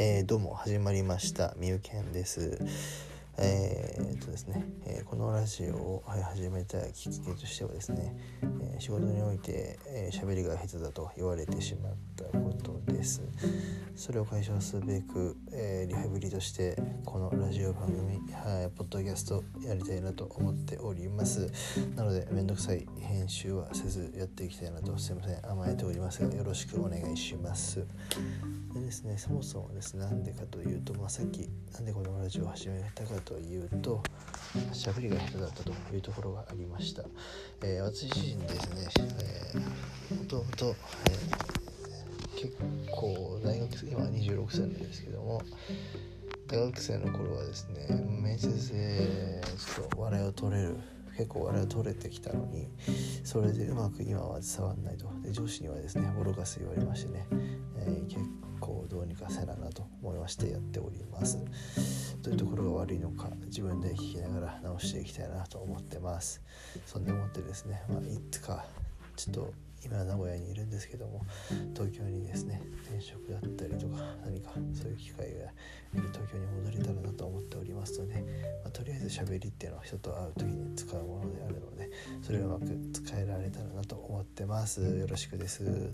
えー、どうも始まりました。みゆけんです。えー、っとですね、えー、このラジオを始めたきっかけとしてはですね、えー、仕事において喋、えー、りが下手だと言われてしまったことでです。それを解消すべく、えリハビリとしてこのラジオ番組、はい、ポッドキャストやりたいなと思っております。なのでめんどくさい編集はせずやっていきたいなとすいません。甘えておりますがよろしくお願いします。でですねそもそもですねなんでかというと、まあ、さっきなんでこのラジオを始めたかというと喋りが下手だったというところがありました、えー、私自身ですね、もともと、結構大学生今26歳なんですけども大学生の頃はですね面接でちょっと笑いを取れる結構笑いを取れてきたのにそれでうまく今は伝わんないと。で上司にはですねボロカス言われましてね、えー、結構どうにかせななと思いましてやっております。どういうところが悪いのか自分で聞きながら直していきたいなと思ってます。そんでもってですね、まあ、いつかちょっと今名古屋にいるんですけども東京にですね転職だったりとか何かそういう機会が東京に戻れたらなと思っておりますので、まあ、とりあえずしゃべりっていうのは人と会う時に使うものであるのでそれをうまく使えられたらなと思ってます。よろしくです。